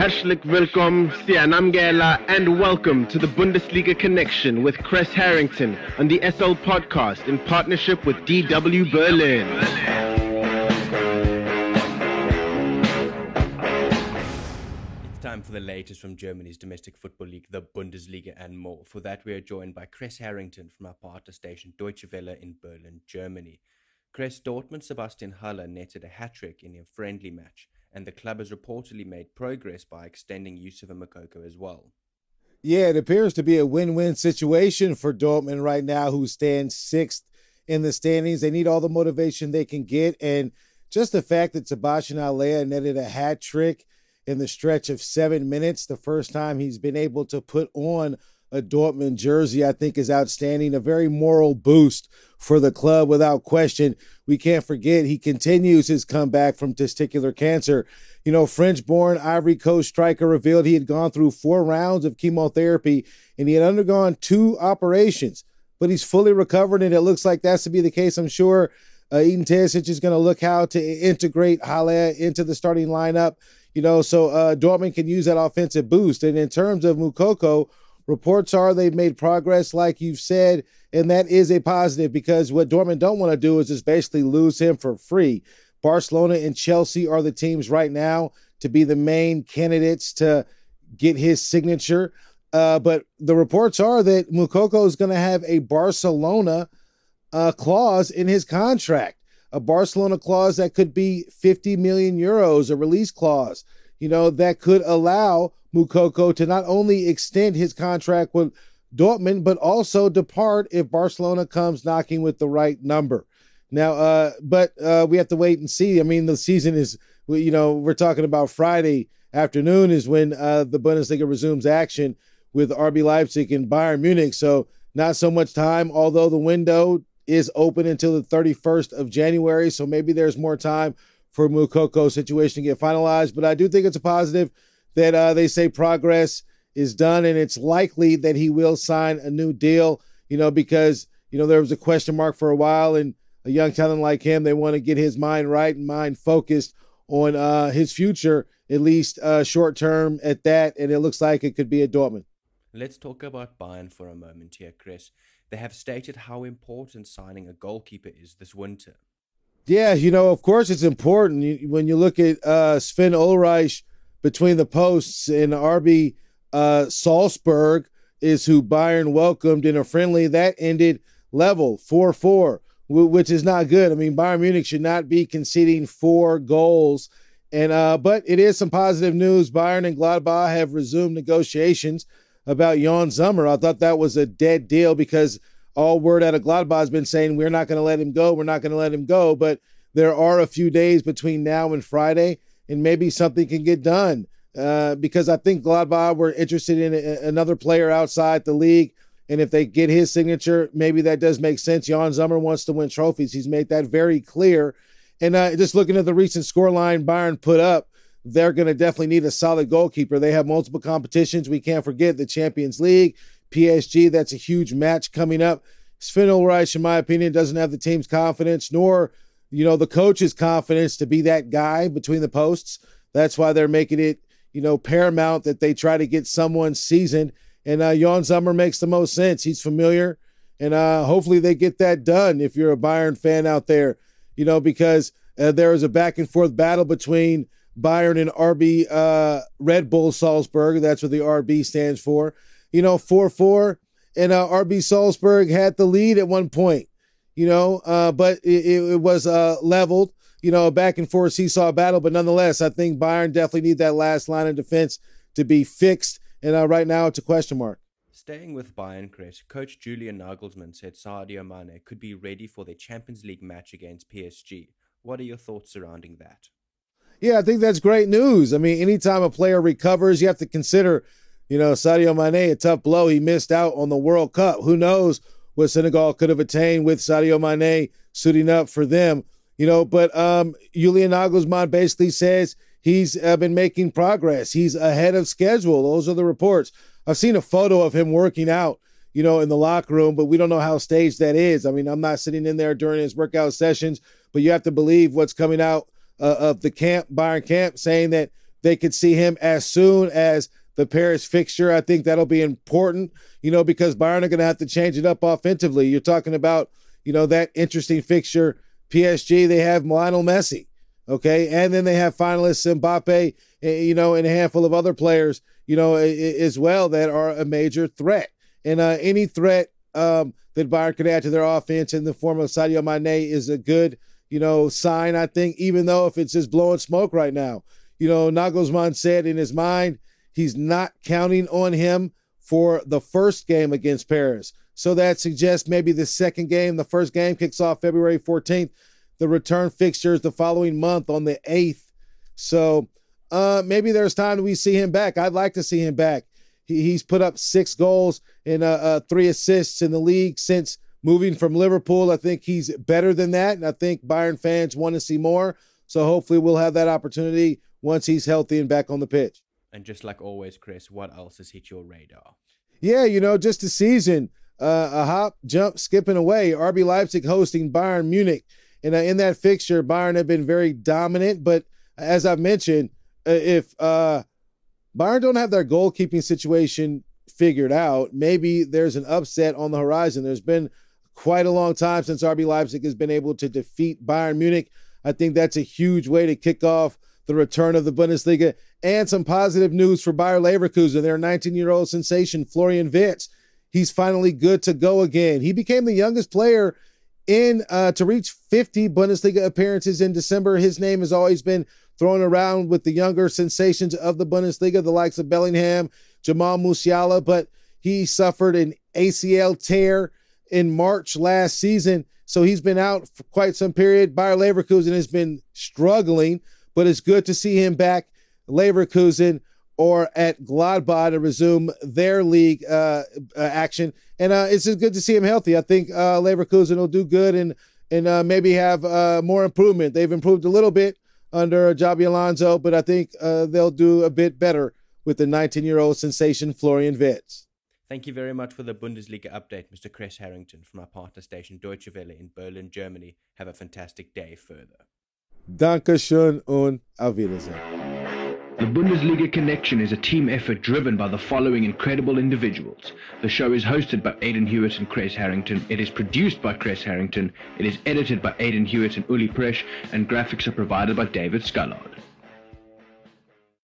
Herzlich willkommen, Sianamgela, and welcome to the Bundesliga Connection with Kres Harrington on the SL Podcast in partnership with DW Berlin. It's time for the latest from Germany's domestic football league, the Bundesliga, and more. For that, we are joined by Kres Harrington from our partner station Deutsche Welle in Berlin, Germany. Kres Dortmund Sebastian Haller netted a hat trick in a friendly match and the club has reportedly made progress by extending Youssoufa Moukoko as well. Yeah, it appears to be a win win situation for Dortmund right now, who stands sixth in the standings. They need all the motivation they can get. And just the fact that Sebastian Haller netted a hat trick in the stretch of seven minutes, the first time he's been able to put on a Dortmund jersey, I think is outstanding. A very moral boost for the club without question. We can't forget he continues his comeback from testicular cancer. You know, French born Ivory Coast striker revealed he had gone through four rounds of chemotherapy and he had undergone two operations, but he's fully recovered. And it looks like that's to be the case. I'm sure uh, Edin Terzic is going to look how to integrate Haller into the starting lineup. You know, so uh, Dortmund can use that offensive boost. And in terms of Moukoko, Reports are they've made progress, like you've said, and that is a positive because what Dortmund don't want to do is just basically lose him for free. Barcelona and Chelsea are the teams right now to be the main candidates to get his signature. Uh, but the reports are that Moukoko is going to have a Barcelona uh, clause in his contract, a Barcelona clause that could be 50 million euros, a release clause, you know, that could allow Moukoko to not only extend his contract with Dortmund, but also depart if Barcelona comes knocking with the right number. Now, uh, but uh, we have to wait and see. I mean, the season is, you know, we're talking about Friday afternoon is when uh, the Bundesliga resumes action with RB Leipzig and Bayern Munich. So not so much time, although the window is open until the 31st of January. So maybe there's more time for Moukoko situation to get finalized. But I do think it's a positive that uh, they say progress is done, and it's likely that he will sign a new deal. You know, because you know there was a question mark for a while, and a young talent like him, they want to get his mind right and mind focused on uh, his future, at least uh, short term at that. And it looks like it could be a Dortmund. Let's talk about Bayern for a moment here, Kres. They have stated how important signing a goalkeeper is this winter. Yeah, you know, of course it's important. When you look at uh, Sven Ulreich between the posts and RB uh, Salzburg is who Bayern welcomed in a friendly that ended level 4 4, which is not good. I mean, Bayern Munich should not be conceding four goals. And uh, but it is some positive news. Bayern and Gladbach have resumed negotiations about Yann Sommer. I thought that was a dead deal because all word out of Gladbach has been saying we're not going to let him go. We're not going to let him go. But there are a few days between now and Friday and maybe something can get done. Uh, because I think Gladbach were interested in a, another player outside the league. And if they get his signature, maybe that does make sense. Yann Sommer wants to win trophies. He's made that very clear. And uh, just looking at the recent scoreline Bayern put up, they're going to definitely need a solid goalkeeper. They have multiple competitions. We can't forget the Champions League, PSG. That's a huge match coming up. Sven Ulreich, in my opinion, doesn't have the team's confidence, nor you know, the coach's confidence to be that guy between the posts. That's why they're making it, you know, paramount that they try to get someone seasoned. And uh, Yann Sommer makes the most sense. He's familiar. And uh, hopefully they get that done if you're a Bayern fan out there, you know, because uh, a back and forth battle between Bayern and RB uh, Red Bull Salzburg. That's what the RB stands for. You know, 4 4. And uh, RB Salzburg had the lead at one point you know, uh, but it, it was uh, leveled, you know, back and forth seesaw battle. But nonetheless, I think Bayern definitely need that last line of defense to be fixed. And uh, right now, it's a question mark. Staying with Bayern, Kres, coach Julian Nagelsmann said Sadio Mane could be ready for their Champions League match against PSG. What are your thoughts surrounding that? Yeah, I think that's great news. I mean, anytime a player recovers, you have to consider, you know, Sadio Mane, a tough blow. He missed out on the World Cup. Who knows what Senegal could have attained with Sadio Mane suiting up for them. You know, but um, Julian Nagelsmann basically says he's uh, been making progress. He's ahead of schedule. Those are the reports. I've seen a photo of him working out, you know, in the locker room, but we don't know how staged that is. I mean, I'm not sitting in there during his workout sessions, but you have to believe what's coming out uh, of the camp, Bayern camp, saying that they could see him as soon as the Paris fixture. I think that'll be important, you know, because Bayern are going to have to change it up offensively. You're talking about, you know, that interesting fixture. PSG, they have Lionel Messi, okay, and then they have finalists Mbappe, eh, you know, and a handful of other players, you know, as well that are a major threat. And uh, any threat um, that Bayern could add to their offense in the form of Sadio Mane is a good, you know, sign. I think, even though if it's just blowing smoke right now, you know, Nagelsmann said in his mind he's not counting on him for the first game against Paris. So that suggests maybe the second game. The first game kicks off February 14th. The return fixtures the following month on the 8th. So uh, maybe there's time we see him back. I'd like to see him back. He, he's put up six goals and uh, uh, three assists in the league since moving from Liverpool. I think he's better than that. And I think Bayern fans want to see more. So hopefully we'll have that opportunity once he's healthy and back on the pitch. And just like always, Kres, what else has hit your radar? Yeah, you know, just a season, uh, a hop, jump, skipping away. RB Leipzig hosting Bayern Munich. And uh, in that fixture, Bayern have been very dominant. But as I've mentioned, uh, if uh, Bayern don't have their goalkeeping situation figured out, maybe there's an upset on the horizon. There's been quite a long time since RB Leipzig has been able to defeat Bayern Munich. I think that's a huge way to kick off the return of the Bundesliga, and some positive news for Bayer Leverkusen. Their 19 year old sensation, Florian Wirtz. He's finally good to go again. He became the youngest player in uh, to reach 50 Bundesliga appearances in December. His name has always been thrown around with the younger sensations of the Bundesliga, the likes of Bellingham, Jamal Musiala, but he suffered an ACL tear in March last season. So he's been out for quite some period. Bayer Leverkusen has been struggling but it's good to see him back, Leverkusen or at Gladbach to resume their league uh, uh, action. And uh, it's just good to see him healthy. I think uh, Leverkusen will do good and and uh, maybe have uh, more improvement. They've improved a little bit under Xabi Alonso, but I think they'll do a bit better with the 19-year-old sensation Florian Wirtz. Thank you very much for the Bundesliga update, Mr. Kres Harrington from our partner station Deutsche Welle in Berlin, Germany. Have a fantastic day further. Und auf Wiedersehen. The Bundesliga Connection is a team effort driven by the following incredible individuals. The show is hosted by Aidan Hewitt and Kres Harrington. It is produced by Kres Harrington. It is edited by Aidan Hewitt and Uli Presh, and graphics are provided by David Scullard.